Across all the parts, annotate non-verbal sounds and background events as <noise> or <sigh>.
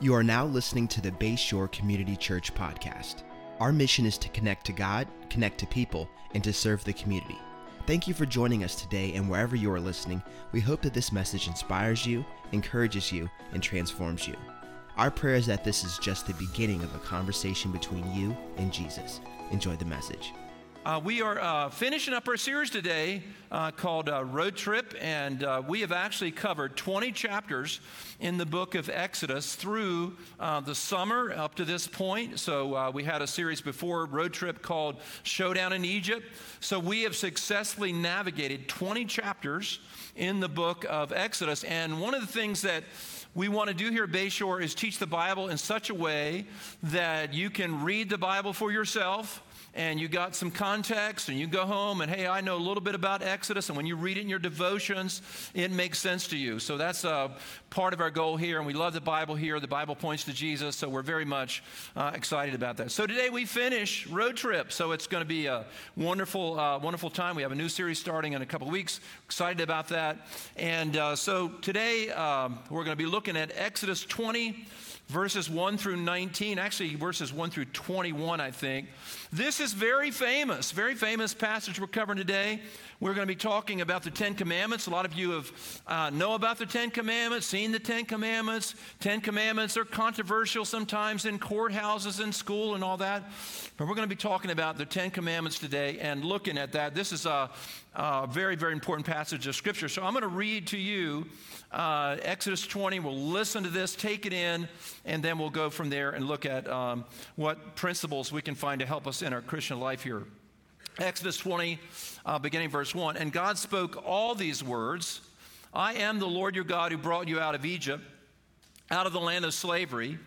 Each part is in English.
You are now listening to the Bayshore Community Church podcast. Our mission is to connect to God, connect to people, and to serve the community. Thank you for joining us today, and wherever you are listening, we hope that this message inspires you, encourages you, and transforms you. Our prayer is that this is just the beginning of a conversation between you and Jesus. Enjoy the message. Uh, we are uh, finishing up our series today uh, called uh, Road Trip, and uh, we have actually covered 20 chapters in the book of Exodus through uh, the summer up to this point. So we had a series before Road Trip called Showdown in Egypt. So we have successfully navigated 20 chapters in the book of Exodus, and one of the things that we want to do here at Bayshore is teach the Bible in such a way that you can read the Bible for yourself and you got some context and you go home and hey i know a little bit about exodus and when you read it in your devotions it makes sense to you. So that's a part of our goal here and we love the bible here. The bible points to jesus so we're very much uh, excited about that. So today we finish road trip so it's going to be a wonderful uh, wonderful time. We have a new series starting in a couple weeks. Excited about that. And uh, so today um, we're going to be looking at exodus 20 verses 1 through 19, actually, verses 1 through 21, I think. This is very famous, very famous passage we're covering today. We're going to be talking about the Ten Commandments. A lot of you have uh, know about the Ten Commandments, seen the Ten Commandments. Ten Commandments are controversial sometimes in courthouses and school and all that. But we're going to be talking about the Ten Commandments today and looking at that. This is a, a very, very important passage of Scripture. So I'm going to read to you uh, Exodus 20. We'll listen to this, take it in, and then we'll go from there and look at um, what principles we can find to help us in our Christian life here. Exodus 20, uh, beginning verse 1. And God spoke all these words I am the Lord your God who brought you out of Egypt, out of the land of slavery.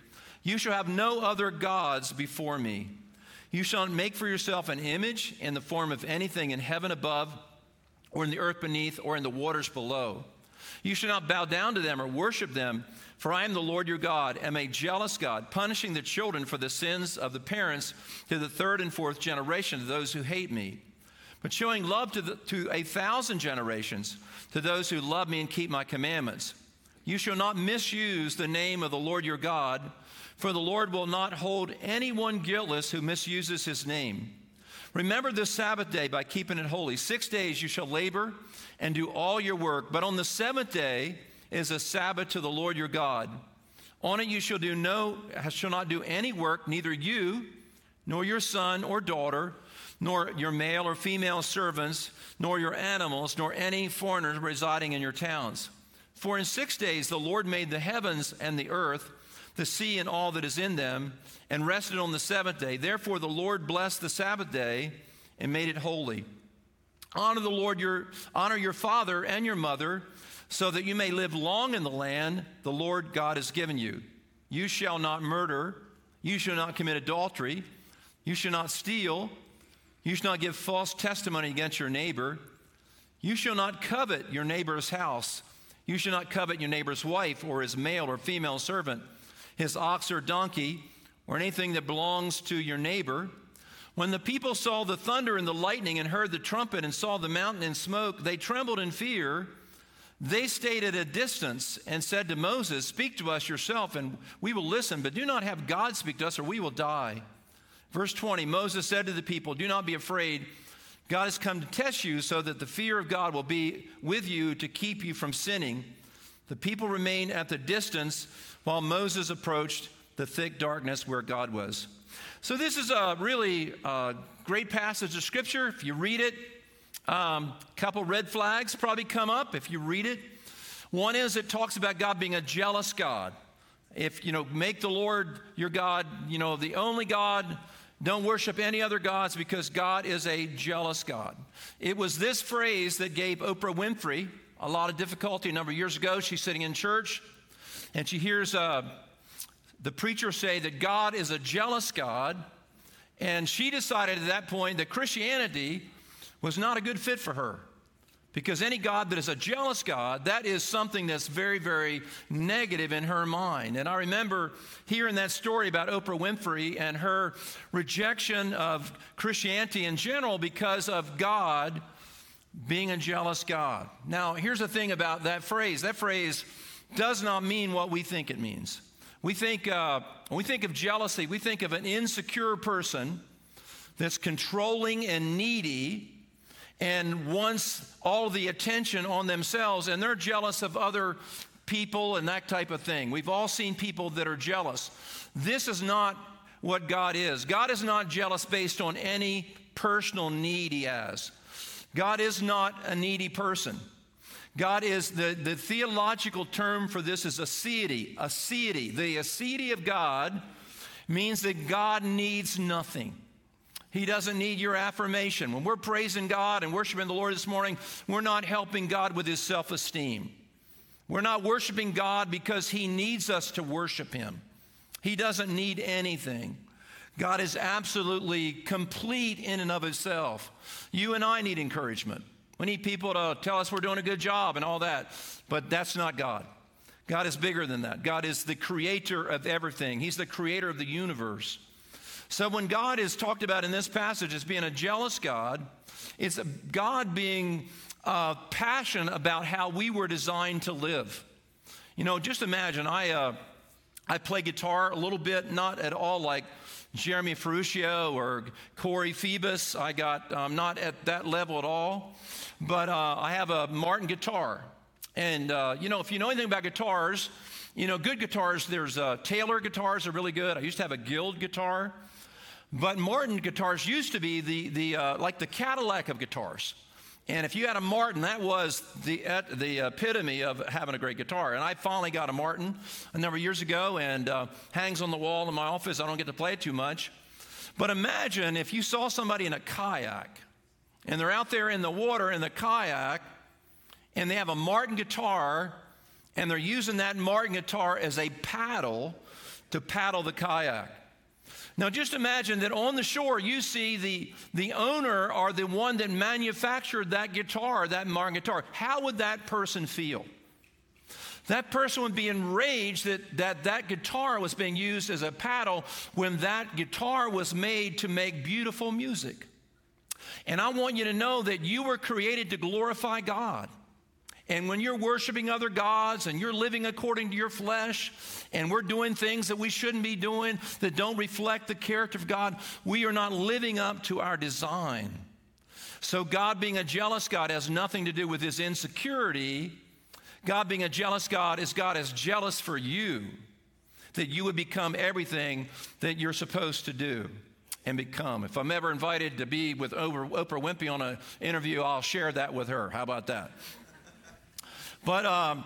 You shall have no other gods before me. You shall make for yourself an image in the form of anything in heaven above, or in the earth beneath, or in the waters below. You shall not bow down to them or worship them, for I am the Lord your God, am a jealous God, punishing the children for the sins of the parents to the third and fourth generation of those who hate me, but showing love to, the, to a thousand generations to those who love me and keep my commandments. You shall not misuse the name of the Lord your God, for the Lord will not hold anyone guiltless who misuses his name. Remember the Sabbath day by keeping it holy. Six days you shall labor and do all your work, but on the seventh day is a Sabbath to the Lord your God. On it you shall do no shall not do any work, neither you nor your son or daughter, nor your male or female servants, nor your animals, nor any foreigners residing in your towns. For in six days the Lord made the heavens and the earth, the sea and all that is in them, and rested on the seventh day. Therefore, the Lord blessed the Sabbath day and made it holy. Honor the Lord your honor your father and your mother, so that you may live long in the land the Lord God has given you. You shall not murder, you shall not commit adultery, you shall not steal, you shall not give false testimony against your neighbor, you shall not covet your neighbor's house, you shall not covet your neighbor's wife or his male or female servant, his ox or donkey or anything that belongs to your neighbor. When the people saw the thunder and the lightning and heard the trumpet and saw the mountain in smoke, they trembled in fear. They stayed at a distance and said to Moses, Speak to us yourself, and we will listen, but do not have God speak to us, or we will die. Verse 20 Moses said to the people, Do not be afraid. God has come to test you so that the fear of God will be with you to keep you from sinning. The people remained at the distance while Moses approached the thick darkness where God was. So, this is a really uh, great passage of scripture. If you read it, a um, couple red flags probably come up if you read it. One is it talks about God being a jealous God. If, you know, make the Lord your God, you know, the only God, don't worship any other gods because God is a jealous God. It was this phrase that gave Oprah Winfrey a lot of difficulty a number of years ago. She's sitting in church and she hears uh, the preacher say that God is a jealous God, and she decided at that point that Christianity was not a good fit for her. Because any God that is a jealous God, that is something that's very, very negative in her mind. And I remember hearing that story about Oprah Winfrey and her rejection of Christianity in general because of God being a jealous God. Now, here's the thing about that phrase that phrase does not mean what we think it means. We think, uh, we think of jealousy, we think of an insecure person that's controlling and needy and wants all the attention on themselves, and they're jealous of other people and that type of thing. We've all seen people that are jealous. This is not what God is. God is not jealous based on any personal need he has. God is not a needy person. God is the, the theological term for this is aseity. Aseity. The aseity of God means that God needs nothing. He doesn't need your affirmation. When we're praising God and worshiping the Lord this morning, we're not helping God with his self esteem. We're not worshiping God because he needs us to worship him. He doesn't need anything. God is absolutely complete in and of himself. You and I need encouragement. We need people to tell us we're doing a good job and all that, but that's not God. God is bigger than that. God is the creator of everything, He's the creator of the universe. So when God is talked about in this passage as being a jealous God, it's God being uh, passionate about how we were designed to live. You know, just imagine I, uh, I play guitar a little bit, not at all like Jeremy Ferruccio or Corey Phoebus. I got I'm um, not at that level at all. But uh, I have a Martin guitar. And, uh, you know, if you know anything about guitars, you know, good guitars, there's uh, Taylor guitars are really good. I used to have a Guild guitar. But Martin guitars used to be the, the uh, like the Cadillac of guitars. And if you had a Martin, that was the, the epitome of having a great guitar. And I finally got a Martin a number of years ago and uh, hangs on the wall in my office. I don't get to play it too much. But imagine if you saw somebody in a kayak and they're out there in the water in the kayak and they have a Martin guitar and they're using that Martin guitar as a paddle to paddle the kayak. Now, just imagine that on the shore, you see the, the owner or the one that manufactured that guitar, that Martin guitar. How would that person feel? That person would be enraged that, that that guitar was being used as a paddle when that guitar was made to make beautiful music. And I want you to know that you were created to glorify God. And when you're worshiping other gods and you're living according to your flesh, and we're doing things that we shouldn't be doing that don't reflect the character of God, we are not living up to our design. So, God being a jealous God has nothing to do with his insecurity. God being a jealous God is God is jealous for you, that you would become everything that you're supposed to do and become. If I'm ever invited to be with Oprah Winfrey on an interview, I'll share that with her. How about that? But, um,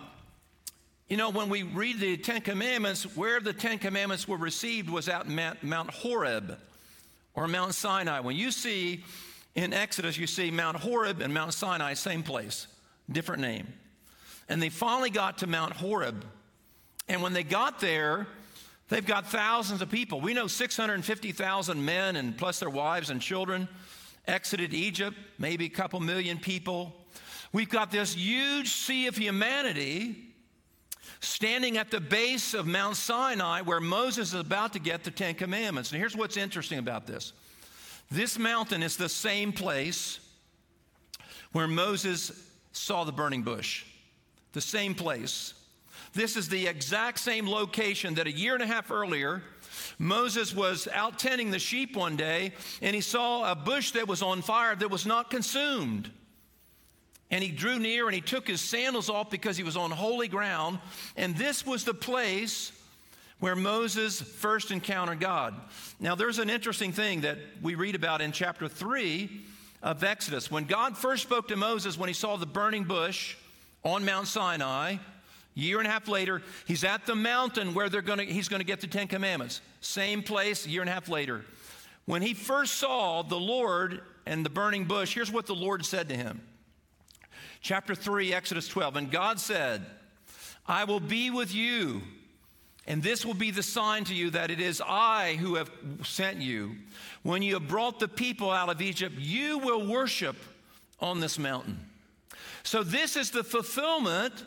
you know, when we read the Ten Commandments, where the Ten Commandments were received was at Mount Horeb or Mount Sinai. When you see in Exodus, you see Mount Horeb and Mount Sinai, same place, different name. And they finally got to Mount Horeb. And when they got there, They've got thousands of people. We know 650,000 men and plus their wives and children exited Egypt, maybe a couple million people. We've got this huge sea of humanity standing at the base of Mount Sinai where Moses is about to get the Ten Commandments. And here's what's interesting about this this mountain is the same place where Moses saw the burning bush, the same place. This is the exact same location that a year and a half earlier, Moses was out tending the sheep one day and he saw a bush that was on fire that was not consumed. And he drew near and he took his sandals off because he was on holy ground. And this was the place where Moses first encountered God. Now, there's an interesting thing that we read about in chapter 3 of Exodus. When God first spoke to Moses, when he saw the burning bush on Mount Sinai, Year and a half later, he's at the mountain where they're gonna, he's going to get the Ten Commandments. Same place, year and a half later. When he first saw the Lord and the burning bush, here's what the Lord said to him. Chapter 3, Exodus 12. And God said, I will be with you, and this will be the sign to you that it is I who have sent you. When you have brought the people out of Egypt, you will worship on this mountain. So, this is the fulfillment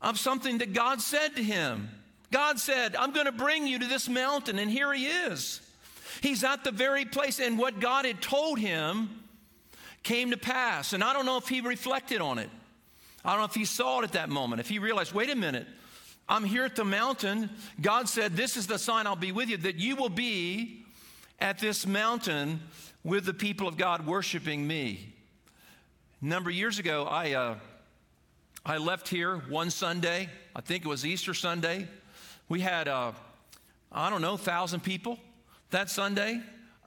of something that God said to him. God said, I'm going to bring you to this mountain, and here he is. He's at the very place, and what God had told him came to pass. And I don't know if he reflected on it. I don't know if he saw it at that moment, if he realized, wait a minute, I'm here at the mountain. God said, This is the sign I'll be with you, that you will be at this mountain with the people of God worshiping me. A number of years ago, I, uh, I left here one Sunday. I think it was Easter Sunday. We had, uh, I don't know, thousand people that Sunday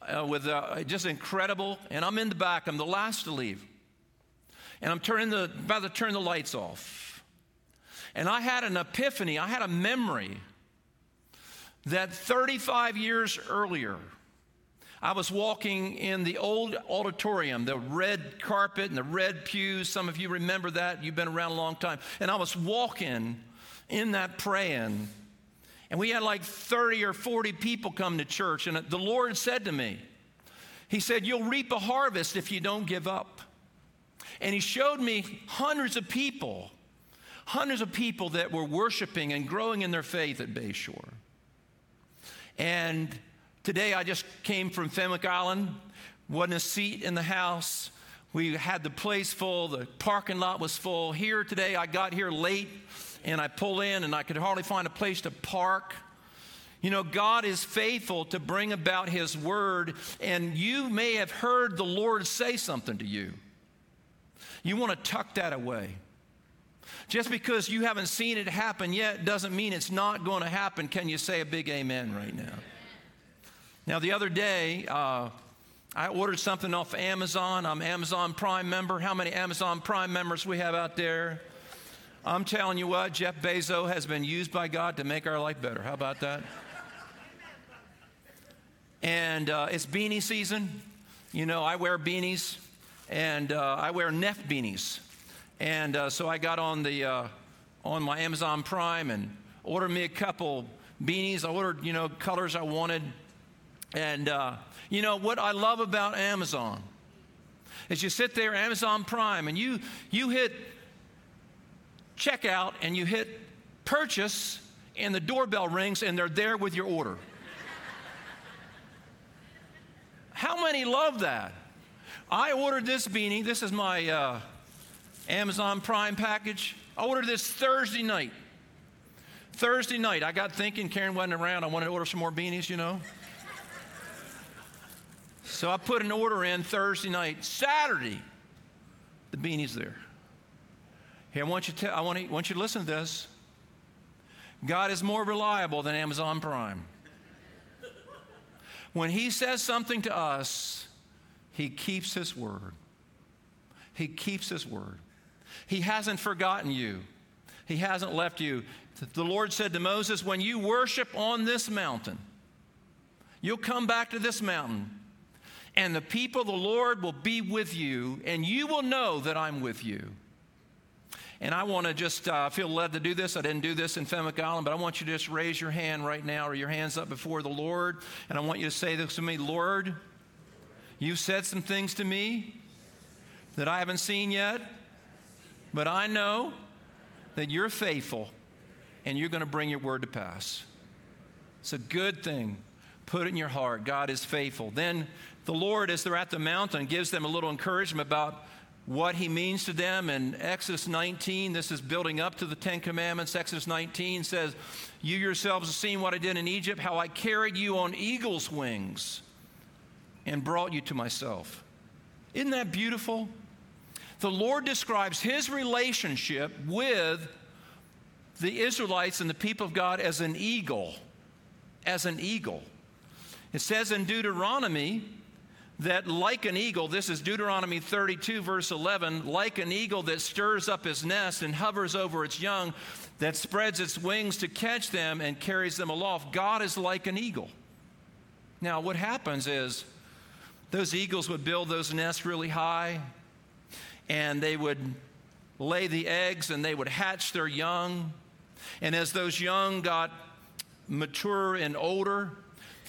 uh, with uh, just incredible. And I'm in the back. I'm the last to leave, and I'm turning the about to turn the lights off. And I had an epiphany. I had a memory that 35 years earlier. I was walking in the old auditorium, the red carpet and the red pews. Some of you remember that. You've been around a long time. And I was walking in that praying. And we had like 30 or 40 people come to church. And the Lord said to me, He said, You'll reap a harvest if you don't give up. And He showed me hundreds of people, hundreds of people that were worshiping and growing in their faith at Bayshore. And Today I just came from Fenwick Island, wasn't a seat in the house. We had the place full, the parking lot was full. Here today, I got here late and I pull in and I could hardly find a place to park. You know, God is faithful to bring about His word, and you may have heard the Lord say something to you. You want to tuck that away. Just because you haven't seen it happen yet doesn't mean it's not going to happen. Can you say a big amen right now? Now, the other day, uh, I ordered something off Amazon. I'm Amazon Prime member. How many Amazon Prime members we have out there? I'm telling you what, Jeff Bezos has been used by God to make our life better. How about that? and uh, it's beanie season. You know, I wear beanies, and uh, I wear Neff beanies. And uh, so I got on the uh, on my Amazon Prime and ordered me a couple beanies. I ordered, you know, colors I wanted. And, uh, you know, what I love about Amazon is you sit there, Amazon Prime, and you, you hit checkout and you hit purchase, and the doorbell rings, and they're there with your order. How many love that? I ordered this beanie. This is my uh, Amazon Prime package. I ordered this Thursday night. Thursday night, I got thinking Karen wasn't around. I wanted to order some more beanies, you know. So I put an order in Thursday night. Saturday, the beanie's there. Here, I want you to, I want, to, want you to listen to this. God is more reliable than Amazon Prime. When He says something to us, He keeps His word. He keeps His word. He hasn't forgotten you, He hasn't left you. The Lord said to Moses, When you worship on this mountain, you'll come back to this mountain and the people of the Lord will be with you, and you will know that I'm with you. And I want to just uh, feel led to do this. I didn't do this in Fenwick Island, but I want you to just raise your hand right now or your hands up before the Lord. And I want you to say this to me Lord, you've said some things to me that I haven't seen yet, but I know that you're faithful and you're going to bring your word to pass. It's a good thing. Put it in your heart. God is faithful. Then the Lord, as they're at the mountain, gives them a little encouragement about what he means to them. In Exodus 19, this is building up to the Ten Commandments. Exodus 19 says, You yourselves have seen what I did in Egypt, how I carried you on eagle's wings and brought you to myself. Isn't that beautiful? The Lord describes his relationship with the Israelites and the people of God as an eagle. As an eagle. It says in Deuteronomy, that like an eagle, this is Deuteronomy 32, verse 11, like an eagle that stirs up his nest and hovers over its young, that spreads its wings to catch them and carries them aloft. God is like an eagle. Now, what happens is those eagles would build those nests really high, and they would lay the eggs and they would hatch their young. And as those young got mature and older,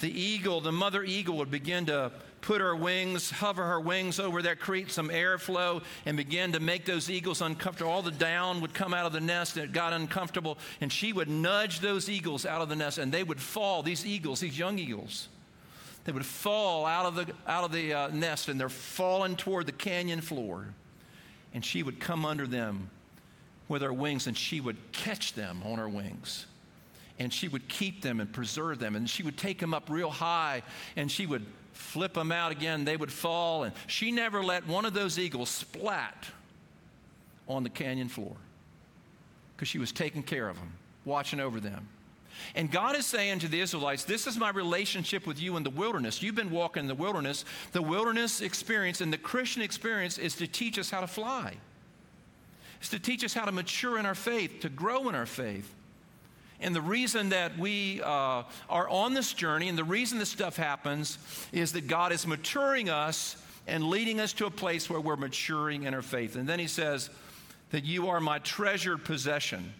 the eagle, the mother eagle, would begin to put her wings, hover her wings over there, create some airflow, and begin to make those eagles uncomfortable. All the down would come out of the nest and it got uncomfortable, and she would nudge those eagles out of the nest, and they would fall, these eagles, these young eagles. They would fall out of the, out of the uh, nest and they're falling toward the canyon floor. And she would come under them with her wings, and she would catch them on her wings. And she would keep them and preserve them. And she would take them up real high, and she would flip them out again. They would fall. And she never let one of those eagles splat on the canyon floor because she was taking care of them, watching over them. And God is saying to the Israelites, This is my relationship with you in the wilderness. You've been walking in the wilderness. The wilderness experience and the Christian experience is to teach us how to fly, it's to teach us how to mature in our faith, to grow in our faith. And the reason that we uh, are on this journey and the reason this stuff happens is that God is maturing us and leading us to a place where we're maturing in our faith. And then he says that you are my treasured possession.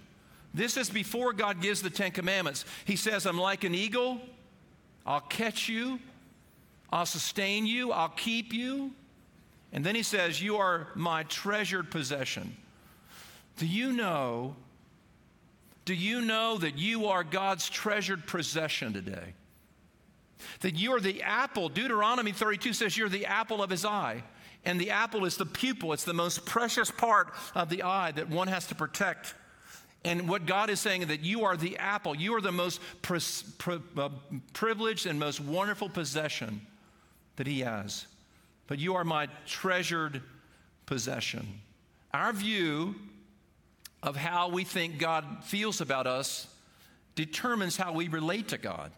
This is before God gives the Ten Commandments. He says, I'm like an eagle, I'll catch you, I'll sustain you, I'll keep you. And then he says, You are my treasured possession. Do you know? Do you know that you are God's treasured possession today? That you're the apple, Deuteronomy 32 says you're the apple of his eye. And the apple is the pupil, it's the most precious part of the eye that one has to protect. And what God is saying is that you are the apple, you are the most pri- pri- uh, privileged and most wonderful possession that He has. But you are my treasured possession. Our view of how we think God feels about us determines how we relate to God.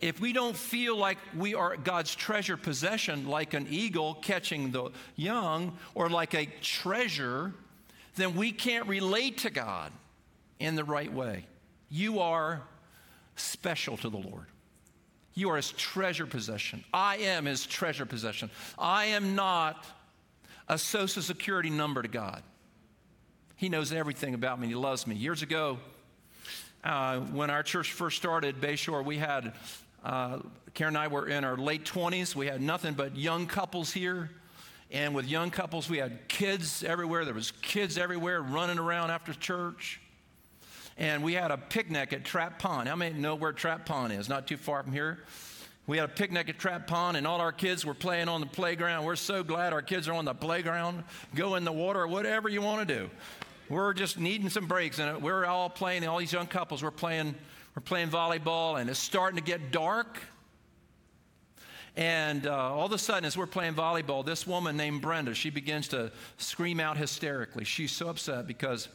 If we don't feel like we are God's treasure possession, like an eagle catching the young, or like a treasure, then we can't relate to God in the right way. You are special to the Lord. You are his treasure possession. I am his treasure possession. I am not a social security number to God. He knows everything about me. He loves me. Years ago, uh, when our church first started, Bayshore, we had, uh, Karen and I were in our late 20s. We had nothing but young couples here. And with young couples, we had kids everywhere. There was kids everywhere running around after church. And we had a picnic at Trap Pond. How many know where Trap Pond is? Not too far from here. We had a picnic at Trap Pond, and all our kids were playing on the playground. We're so glad our kids are on the playground. Go in the water, whatever you want to do. We're just needing some breaks, and we're all playing. All these young couples, we're playing. We're playing volleyball, and it's starting to get dark. And uh, all of a sudden, as we're playing volleyball, this woman named Brenda, she begins to scream out hysterically. She's so upset because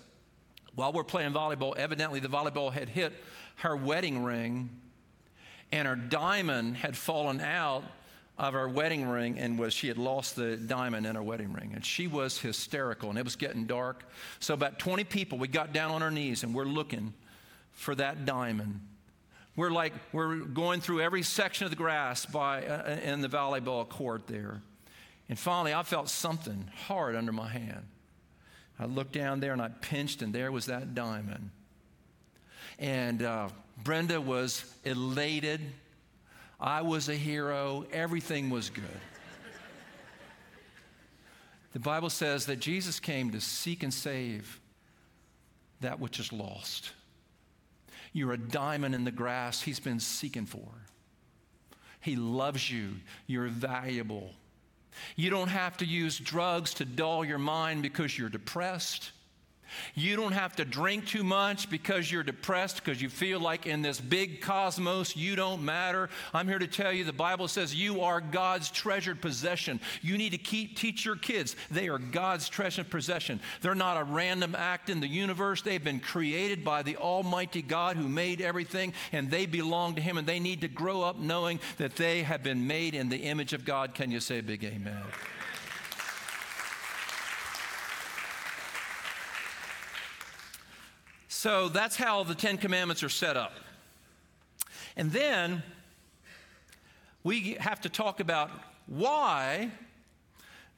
while we're playing volleyball, evidently the volleyball had hit her wedding ring, and her diamond had fallen out of her wedding ring and was she had lost the diamond in her wedding ring and she was hysterical and it was getting dark so about 20 people we got down on our knees and we're looking for that diamond we're like, we're going through every section of the grass by, uh, in the volleyball court there. And finally, I felt something hard under my hand. I looked down there and I pinched, and there was that diamond. And uh, Brenda was elated. I was a hero. Everything was good. the Bible says that Jesus came to seek and save that which is lost. You're a diamond in the grass he's been seeking for. He loves you. You're valuable. You don't have to use drugs to dull your mind because you're depressed. You don't have to drink too much because you're depressed, because you feel like in this big cosmos you don't matter. I'm here to tell you the Bible says you are God's treasured possession. You need to keep teach your kids they are God's treasured possession. They're not a random act in the universe. They've been created by the Almighty God who made everything, and they belong to Him, and they need to grow up knowing that they have been made in the image of God. Can you say big amen? So that's how the Ten Commandments are set up. And then we have to talk about why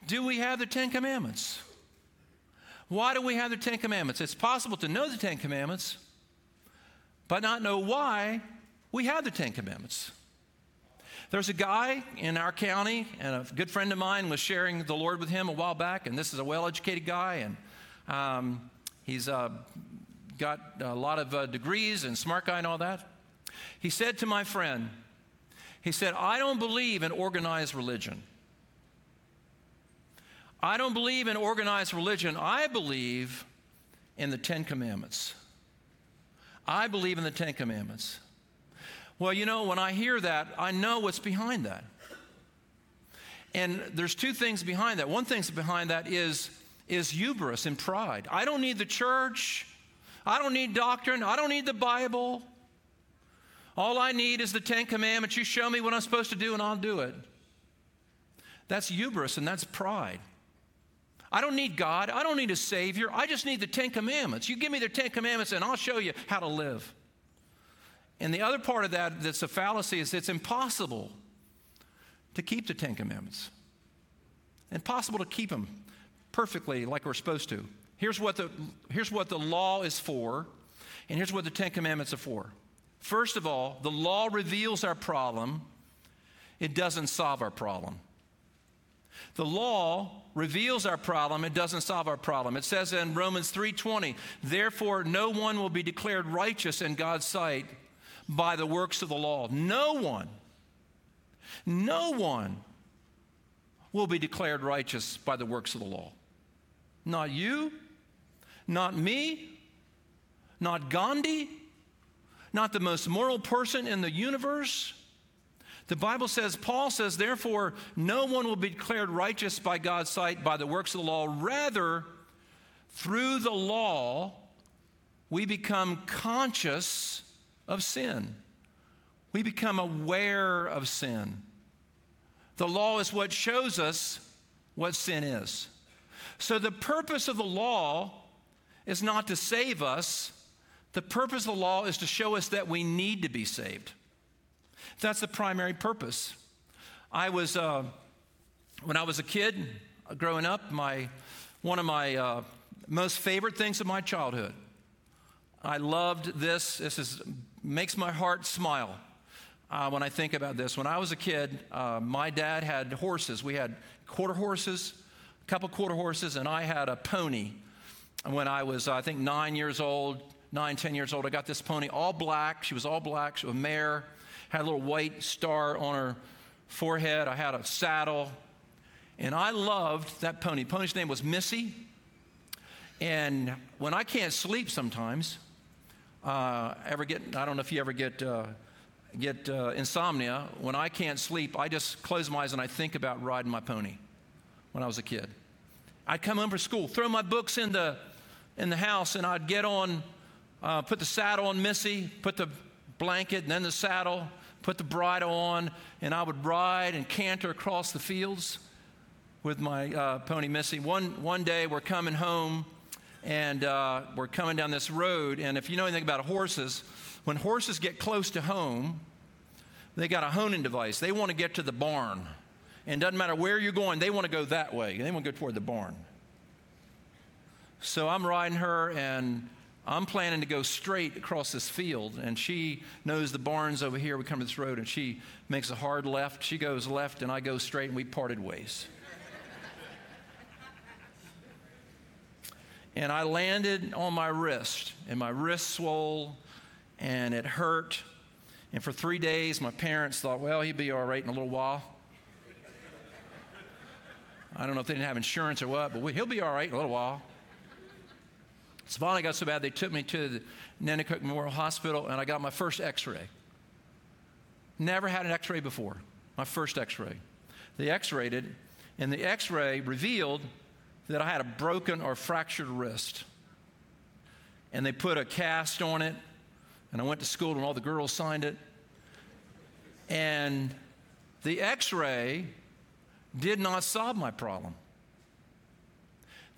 do we have the Ten Commandments? Why do we have the Ten Commandments? It's possible to know the Ten Commandments, but not know why we have the Ten Commandments. There's a guy in our county, and a good friend of mine was sharing the Lord with him a while back, and this is a well educated guy, and um, he's uh, got a lot of uh, degrees and smart guy and all that. He said to my friend, he said, I don't believe in organized religion. I don't believe in organized religion. I believe in the Ten Commandments. I believe in the Ten Commandments. Well, you know, when I hear that, I know what's behind that. And there's two things behind that. One thing behind that is, is hubris and pride. I don't need the church. I don't need doctrine. I don't need the Bible. All I need is the Ten Commandments. You show me what I'm supposed to do, and I'll do it. That's hubris and that's pride. I don't need God. I don't need a Savior. I just need the Ten Commandments. You give me the Ten Commandments, and I'll show you how to live. And the other part of that that's a fallacy is it's impossible to keep the Ten Commandments. Impossible to keep them perfectly like we're supposed to. Here's what the, here's what the law is for, and here's what the Ten Commandments are for. First of all, the law reveals our problem, it doesn't solve our problem. The law reveals our problem, it doesn't solve our problem. It says in Romans 3:20, "Therefore no one will be declared righteous in God's sight by the works of the law. No one. No one will be declared righteous by the works of the law. Not you, not me, not Gandhi, not the most moral person in the universe. The Bible says, Paul says, therefore, no one will be declared righteous by God's sight by the works of the law. Rather, through the law, we become conscious of sin. We become aware of sin. The law is what shows us what sin is. So, the purpose of the law is not to save us, the purpose of the law is to show us that we need to be saved. That's the primary purpose. I was, uh, when I was a kid uh, growing up, my, one of my uh, most favorite things of my childhood. I loved this. This is, makes my heart smile uh, when I think about this. When I was a kid, uh, my dad had horses. We had quarter horses, a couple quarter horses, and I had a pony. When I was, I think, nine years old, nine, ten years old, I got this pony, all black. She was all black. She was a mare had a little white star on her forehead. I had a saddle. And I loved that pony. Pony's name was Missy. And when I can't sleep sometimes, uh, ever get, I don't know if you ever get, uh, get uh, insomnia. When I can't sleep, I just close my eyes and I think about riding my pony when I was a kid. I'd come home from school, throw my books in the, in the house, and I'd get on, uh, put the saddle on Missy, put the blanket and then the saddle, put the bridle on, and I would ride and canter across the fields with my uh, pony Missy. One, one day we're coming home and uh, we're coming down this road, and if you know anything about horses, when horses get close to home, they got a honing device. They want to get to the barn. And doesn't matter where you're going, they want to go that way. They want to go toward the barn. So I'm riding her, and I'm planning to go straight across this field, and she knows the barn's over here. We come to this road, and she makes a hard left. She goes left, and I go straight, and we parted ways. <laughs> and I landed on my wrist, and my wrist swole, and it hurt. And for three days, my parents thought, well, he'll be all right in a little while. I don't know if they didn't have insurance or what, but he'll be all right in a little while. So finally got so bad they took me to the Nanticoke Memorial Hospital and I got my first x ray. Never had an x ray before, my first x ray. They x rayed it, and the x ray revealed that I had a broken or fractured wrist. And they put a cast on it, and I went to school and all the girls signed it. And the x ray did not solve my problem.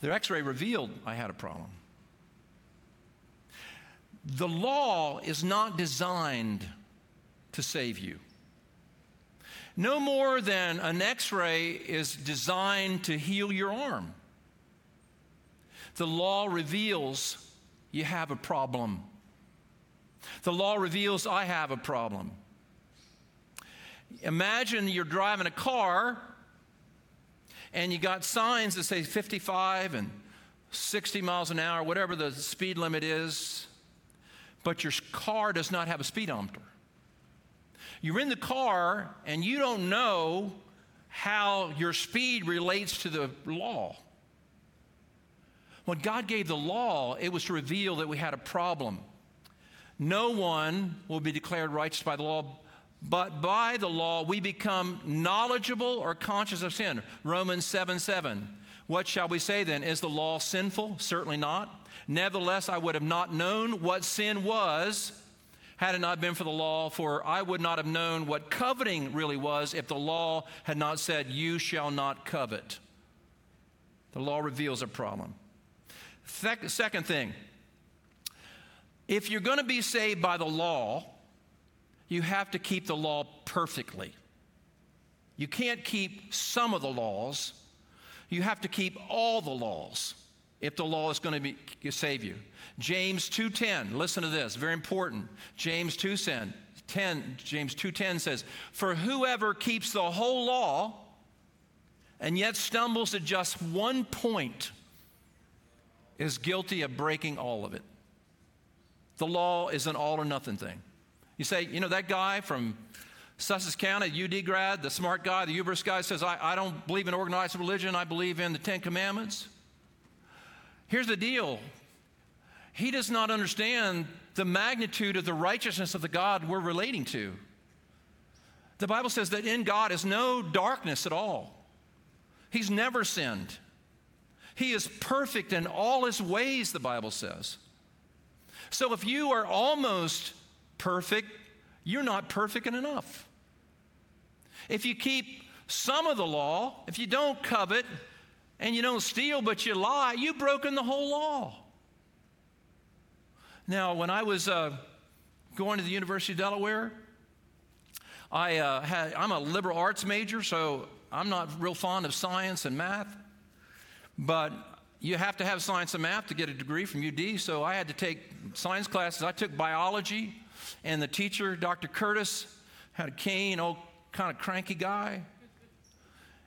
The x ray revealed I had a problem. The law is not designed to save you. No more than an x ray is designed to heal your arm. The law reveals you have a problem. The law reveals I have a problem. Imagine you're driving a car and you got signs that say 55 and 60 miles an hour, whatever the speed limit is but your car does not have a speedometer. You're in the car and you don't know how your speed relates to the law. When God gave the law, it was to reveal that we had a problem. No one will be declared righteous by the law, but by the law we become knowledgeable or conscious of sin. Romans 7 7. What shall we say then? Is the law sinful? Certainly not. Nevertheless, I would have not known what sin was had it not been for the law, for I would not have known what coveting really was if the law had not said, You shall not covet. The law reveals a problem. Second thing, if you're going to be saved by the law, you have to keep the law perfectly. You can't keep some of the laws, you have to keep all the laws if the law is going to be, save you. James 2:10, listen to this, very important. James 2:10, 10, James 2:10 says, "For whoever keeps the whole law and yet stumbles at just one point is guilty of breaking all of it." The law is an all or nothing thing. You say, you know, that guy from Sussex County, UD grad, the smart guy, the Uber's guy says, I, I don't believe in organized religion, I believe in the Ten Commandments. Here's the deal he does not understand the magnitude of the righteousness of the God we're relating to. The Bible says that in God is no darkness at all. He's never sinned. He is perfect in all his ways, the Bible says. So if you are almost perfect, you're not perfect enough. If you keep some of the law, if you don't covet and you don't steal but you lie, you've broken the whole law. Now, when I was uh, going to the University of Delaware, I uh, had, I'm a liberal arts major, so I'm not real fond of science and math. But you have to have science and math to get a degree from UD, so I had to take science classes. I took biology, and the teacher, Dr. Curtis, had a cane, old kind of cranky guy.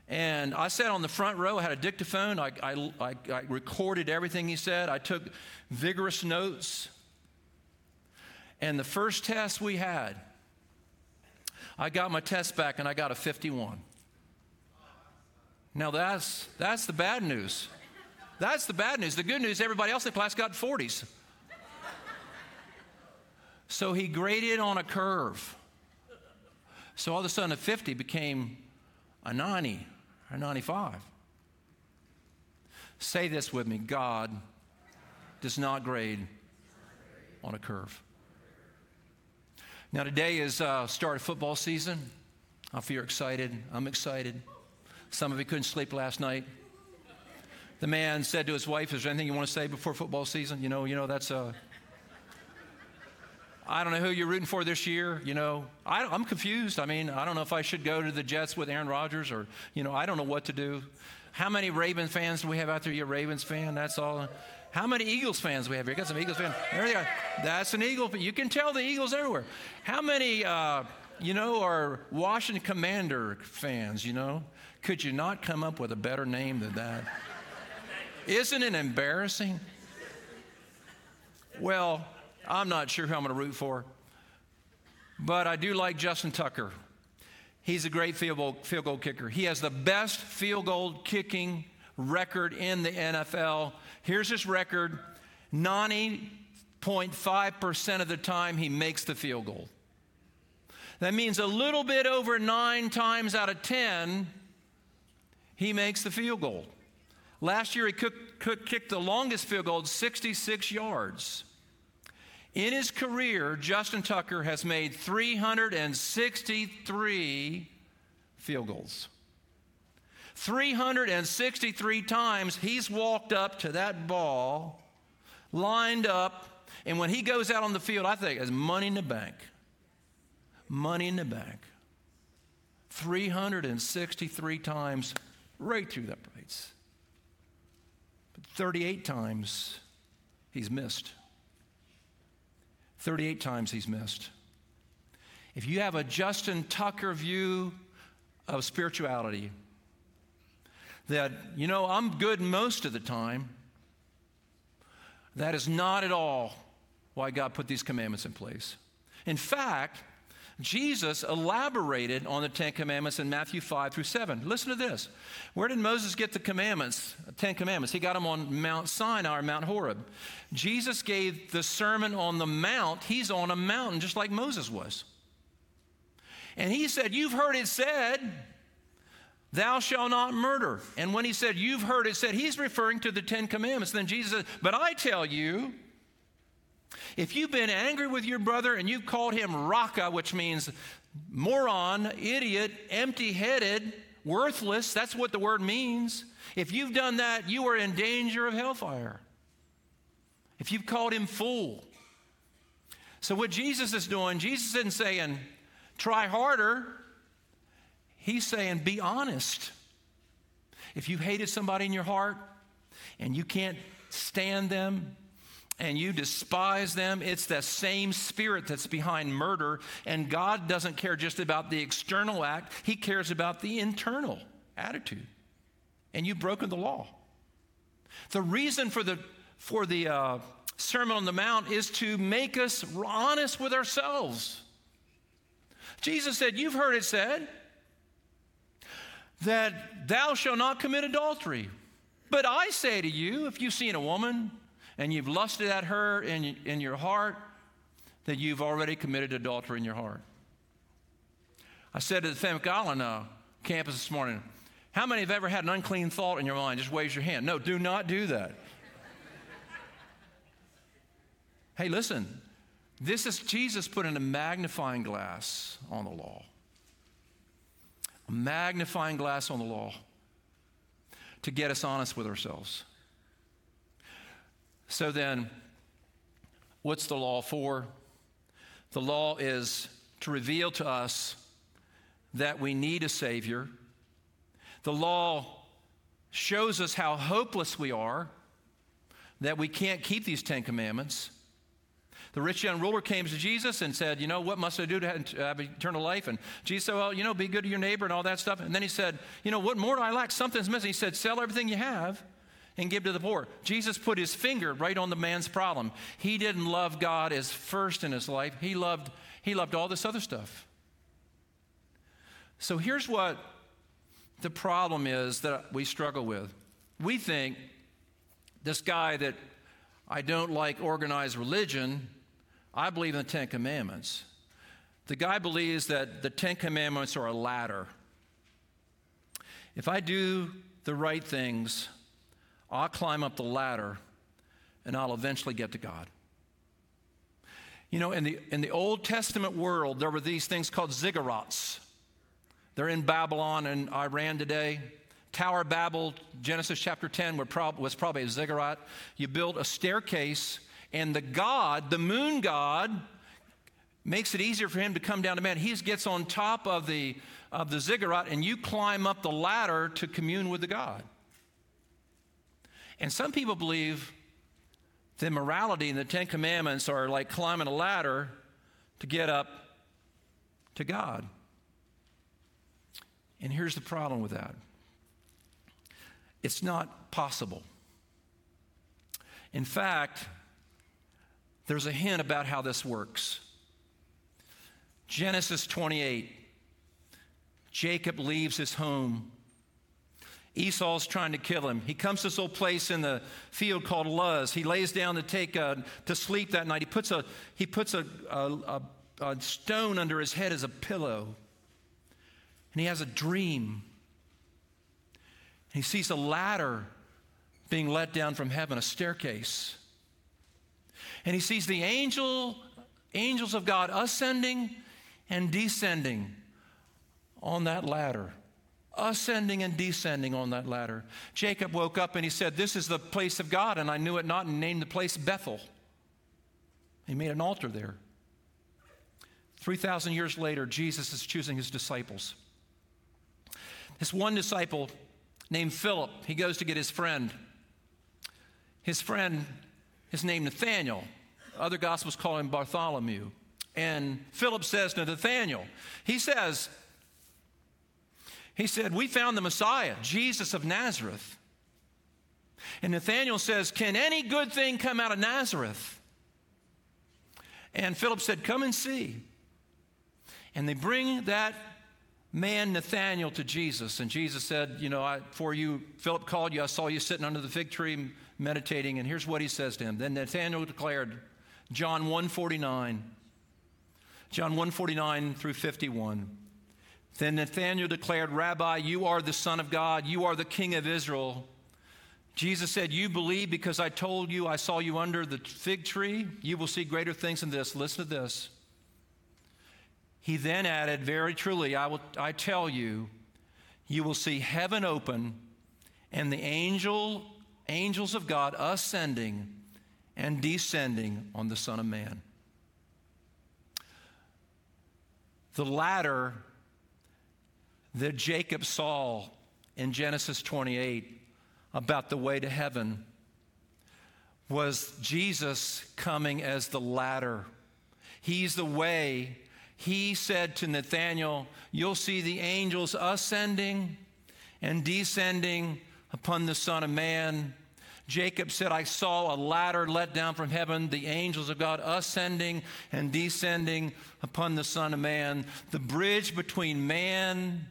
And I sat on the front row, I had a dictaphone, I, I, I, I recorded everything he said, I took vigorous notes. And the first test we had, I got my test back and I got a 51. Now that's, that's the bad news. That's the bad news. The good news, everybody else in the class got 40s. So he graded on a curve. So all of a sudden, a 50 became a 90 or 95. Say this with me God does not grade on a curve. Now, today is uh, start of football season. I feel you're excited. I'm excited. Some of you couldn't sleep last night. The man said to his wife, Is there anything you want to say before football season? You know, you know, that's a. Uh, I don't know who you're rooting for this year. You know, I, I'm confused. I mean, I don't know if I should go to the Jets with Aaron Rodgers or, you know, I don't know what to do. How many Ravens fans do we have out there? You're a Ravens fan. That's all. How many Eagles fans we have here? Got some Eagles fans. There they are. That's an Eagle. You can tell the Eagles everywhere. How many, uh, you know, are Washington Commander fans? You know, could you not come up with a better name than that? Isn't it embarrassing? Well, I'm not sure who I'm going to root for, but I do like Justin Tucker. He's a great field goal, field goal kicker. He has the best field goal kicking record in the NFL. Here's his record 90.5% of the time he makes the field goal. That means a little bit over nine times out of 10, he makes the field goal. Last year, he kicked the longest field goal, 66 yards. In his career, Justin Tucker has made 363 field goals. 363 times he's walked up to that ball, lined up, and when he goes out on the field, I think it's money in the bank. Money in the bank. 363 times right through that place. 38 times he's missed. 38 times he's missed. If you have a Justin Tucker view of spirituality, that, you know, I'm good most of the time, that is not at all why God put these commandments in place. In fact, Jesus elaborated on the Ten Commandments in Matthew 5 through 7. Listen to this. Where did Moses get the commandments, Ten Commandments? He got them on Mount Sinai or Mount Horeb. Jesus gave the Sermon on the Mount. He's on a mountain just like Moses was. And he said, You've heard it said, Thou shalt not murder. And when he said, You've heard it said, he's referring to the Ten Commandments. Then Jesus said, But I tell you, if you've been angry with your brother and you've called him raka, which means moron, idiot, empty headed, worthless, that's what the word means. If you've done that, you are in danger of hellfire. If you've called him fool. So, what Jesus is doing, Jesus isn't saying, try harder. He's saying, be honest. If you've hated somebody in your heart and you can't stand them, and you despise them, it's the same spirit that's behind murder. And God doesn't care just about the external act, He cares about the internal attitude. And you've broken the law. The reason for the, for the uh, Sermon on the Mount is to make us honest with ourselves. Jesus said, You've heard it said that thou shalt not commit adultery. But I say to you, if you've seen a woman and you've lusted at her in, in your heart, that you've already committed adultery in your heart. I said to the Femme Island uh, campus this morning, how many have ever had an unclean thought in your mind? Just raise your hand. No, do not do that. <laughs> hey, listen, this is Jesus putting a magnifying glass on the law. A magnifying glass on the law to get us honest with ourselves. So then, what's the law for? The law is to reveal to us that we need a Savior. The law shows us how hopeless we are, that we can't keep these Ten Commandments. The rich young ruler came to Jesus and said, You know, what must I do to have eternal life? And Jesus said, Well, you know, be good to your neighbor and all that stuff. And then he said, You know, what more do I lack? Something's missing. He said, Sell everything you have and give to the poor. Jesus put his finger right on the man's problem. He didn't love God as first in his life. He loved he loved all this other stuff. So here's what the problem is that we struggle with. We think this guy that I don't like organized religion, I believe in the 10 commandments. The guy believes that the 10 commandments are a ladder. If I do the right things, I'll climb up the ladder and I'll eventually get to God. You know, in the, in the Old Testament world, there were these things called ziggurats. They're in Babylon and Iran today. Tower Babel, Genesis chapter 10, was probably a ziggurat. You build a staircase, and the God, the moon God, makes it easier for him to come down to man. He gets on top of the, of the ziggurat, and you climb up the ladder to commune with the God. And some people believe that morality and the Ten Commandments are like climbing a ladder to get up to God. And here's the problem with that it's not possible. In fact, there's a hint about how this works. Genesis 28 Jacob leaves his home Esau's trying to kill him. He comes to this old place in the field called Luz. He lays down to take a, uh, to sleep that night. He puts a he puts a, a, a stone under his head as a pillow, and he has a dream. And He sees a ladder being let down from heaven, a staircase, and he sees the angel angels of God ascending and descending on that ladder ascending and descending on that ladder. Jacob woke up and he said, This is the place of God, and I knew it not, and named the place Bethel. He made an altar there. 3,000 years later, Jesus is choosing his disciples. This one disciple named Philip, he goes to get his friend. His friend is named Nathaniel. Other gospels call him Bartholomew. And Philip says to Nathaniel, he says, he said, We found the Messiah, Jesus of Nazareth. And Nathanael says, Can any good thing come out of Nazareth? And Philip said, Come and see. And they bring that man Nathanael to Jesus. And Jesus said, You know, I, before you, Philip called you, I saw you sitting under the fig tree meditating. And here's what he says to him. Then Nathanael declared, John 149. John 149 through 51. Then Nathanael declared, Rabbi, you are the Son of God, you are the King of Israel. Jesus said, You believe because I told you I saw you under the fig tree? You will see greater things than this. Listen to this. He then added, Very truly, I, will, I tell you, you will see heaven open and the angel, angels of God ascending and descending on the Son of Man. The ladder that Jacob saw in Genesis 28 about the way to heaven was Jesus coming as the ladder. He's the way. He said to Nathanael, You'll see the angels ascending and descending upon the Son of Man. Jacob said, I saw a ladder let down from heaven, the angels of God ascending and descending upon the Son of Man. The bridge between man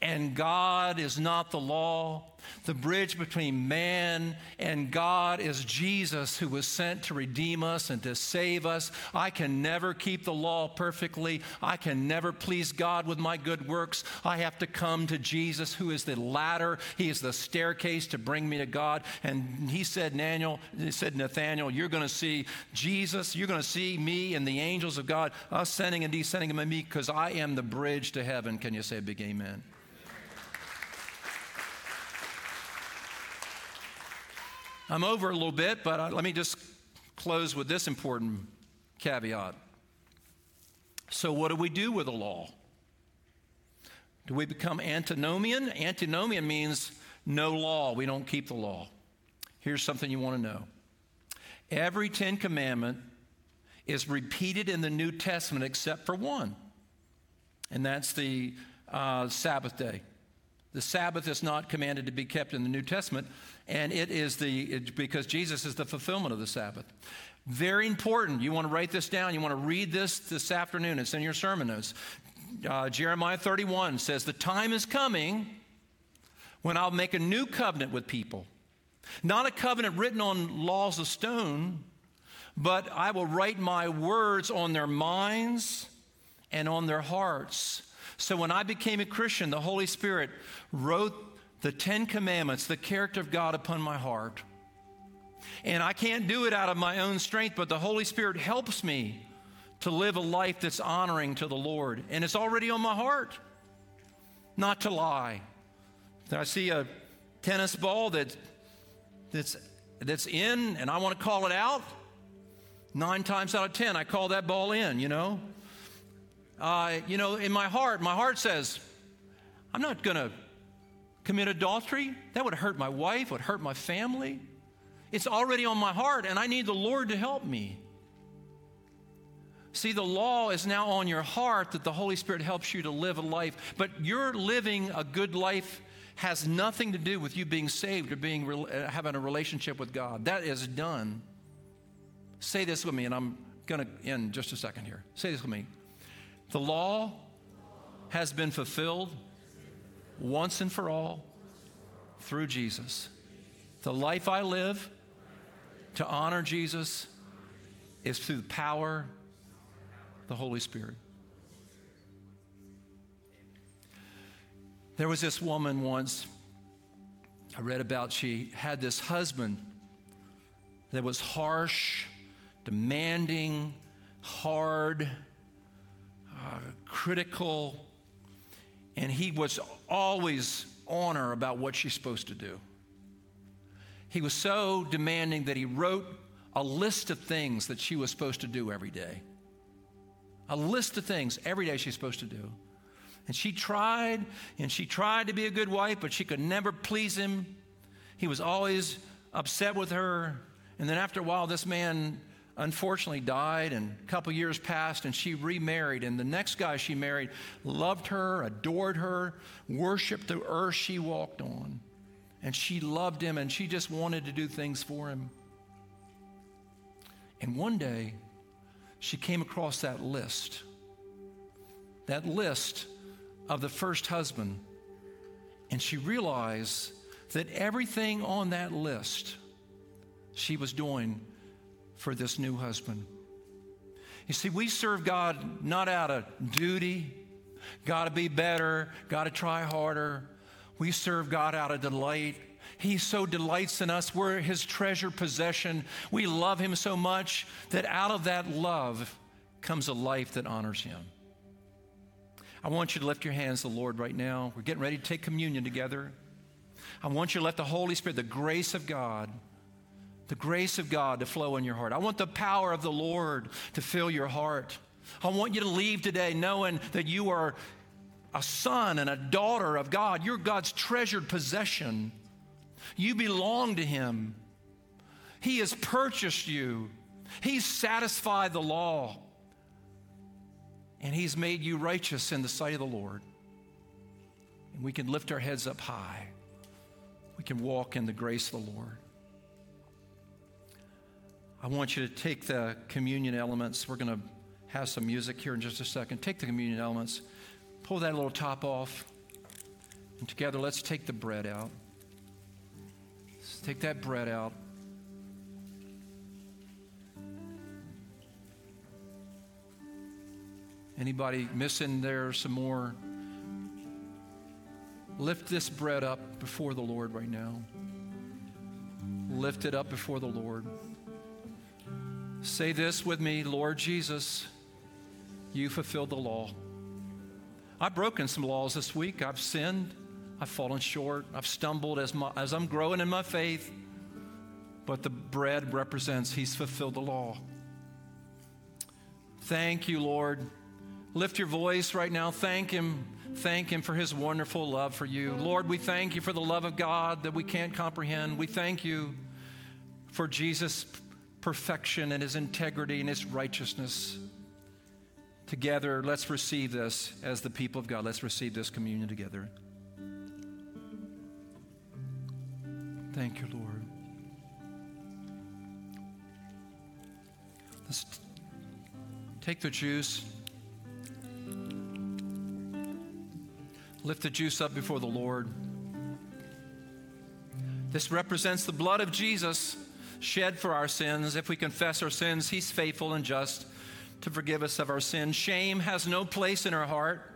and God is not the law. The bridge between man and God is Jesus who was sent to redeem us and to save us. I can never keep the law perfectly. I can never please God with my good works. I have to come to Jesus who is the ladder. He is the staircase to bring me to God. And he said, Nathaniel, he said, Nathaniel, you're going to see Jesus. You're going to see me and the angels of God ascending and descending on me because I am the bridge to heaven. Can you say a big amen? I'm over a little bit, but uh, let me just close with this important caveat. So, what do we do with the law? Do we become antinomian? Antinomian means no law. We don't keep the law. Here's something you want to know every Ten Commandment is repeated in the New Testament except for one, and that's the uh, Sabbath day. The Sabbath is not commanded to be kept in the New Testament, and it is the it, because Jesus is the fulfillment of the Sabbath. Very important. You want to write this down. You want to read this this afternoon. It's in your sermon notes. Uh, Jeremiah 31 says, "The time is coming when I'll make a new covenant with people, not a covenant written on laws of stone, but I will write my words on their minds and on their hearts." So when I became a Christian, the Holy Spirit wrote the Ten Commandments, the character of God upon my heart. And I can't do it out of my own strength, but the Holy Spirit helps me to live a life that's honoring to the Lord. And it's already on my heart not to lie. I see a tennis ball that, that's, that's in and I want to call it out. Nine times out of ten, I call that ball in, you know uh, you know, in my heart, my heart says, I'm not going to commit adultery. That would hurt my wife, would hurt my family. It's already on my heart, and I need the Lord to help me. See, the law is now on your heart that the Holy Spirit helps you to live a life, but your living a good life has nothing to do with you being saved or being uh, having a relationship with God. That is done. Say this with me, and I'm going to end just a second here. Say this with me. The law has been fulfilled once and for all through Jesus. The life I live to honor Jesus is through the power of the Holy Spirit. There was this woman once I read about, she had this husband that was harsh, demanding, hard, uh, critical, and he was always on her about what she's supposed to do. He was so demanding that he wrote a list of things that she was supposed to do every day. A list of things every day she's supposed to do. And she tried, and she tried to be a good wife, but she could never please him. He was always upset with her. And then after a while, this man unfortunately died and a couple years passed and she remarried. And the next guy she married loved her adored her worshiped the earth she walked on. And she loved him and she just wanted to do things for him. And one day she came across that list that list of the first husband, and she realized that everything on that list she was doing for this new husband. You see, we serve God not out of duty, got to be better, got to try harder. We serve God out of delight. He so delights in us. We're his treasure possession. We love him so much that out of that love comes a life that honors him. I want you to lift your hands to the Lord right now. We're getting ready to take communion together. I want you to let the Holy Spirit, the grace of God, the grace of God to flow in your heart. I want the power of the Lord to fill your heart. I want you to leave today knowing that you are a son and a daughter of God. You're God's treasured possession. You belong to Him. He has purchased you, He's satisfied the law, and He's made you righteous in the sight of the Lord. And we can lift our heads up high, we can walk in the grace of the Lord. I want you to take the communion elements. We're going to have some music here in just a second. Take the communion elements, pull that little top off, and together let's take the bread out. Let's take that bread out. Anybody missing there some more? Lift this bread up before the Lord right now. Lift it up before the Lord. Say this with me Lord Jesus, you fulfilled the law. I've broken some laws this week. I've sinned. I've fallen short. I've stumbled as, my, as I'm growing in my faith. But the bread represents He's fulfilled the law. Thank you, Lord. Lift your voice right now. Thank Him. Thank Him for His wonderful love for you. Lord, we thank you for the love of God that we can't comprehend. We thank you for Jesus' perfection and His integrity and His righteousness. Together, let's receive this as the people of God. Let's receive this communion together. Thank you, Lord. Let's take the juice. Lift the juice up before the Lord. This represents the blood of Jesus shed for our sins. If we confess our sins, He's faithful and just to forgive us of our sins. Shame has no place in our heart.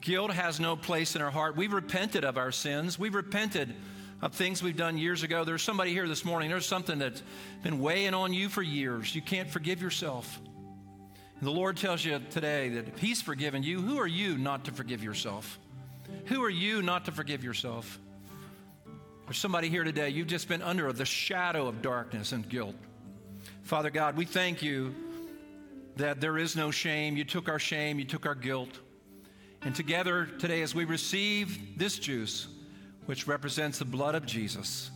Guilt has no place in our heart. We've repented of our sins. We've repented of things we've done years ago. There's somebody here this morning, there's something that's been weighing on you for years. You can't forgive yourself. And the Lord tells you today that if He's forgiven you, who are you not to forgive yourself? Who are you not to forgive yourself? There's somebody here today, you've just been under the shadow of darkness and guilt. Father God, we thank you that there is no shame. You took our shame, you took our guilt. And together today, as we receive this juice, which represents the blood of Jesus,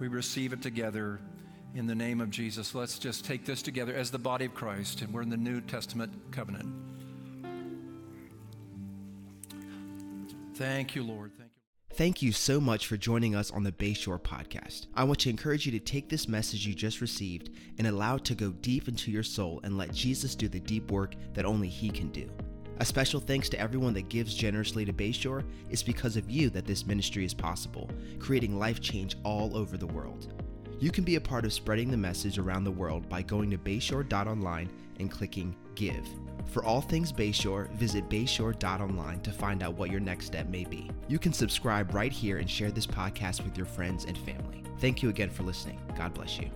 we receive it together in the name of Jesus. Let's just take this together as the body of Christ, and we're in the New Testament covenant. Thank you, Lord. Thank you. So much for joining us on the Bayshore podcast. I want to encourage you to take this message you just received and allow it to go deep into your soul and let Jesus do the deep work that only He can do. A special thanks to everyone that gives generously to Bayshore. It's because of you that this ministry is possible, creating life change all over the world. You can be a part of spreading the message around the world by going to bayshore.online and clicking Give. For all things Bayshore, visit bayshore.online to find out what your next step may be. You can subscribe right here and share this podcast with your friends and family. Thank you again for listening. God bless you.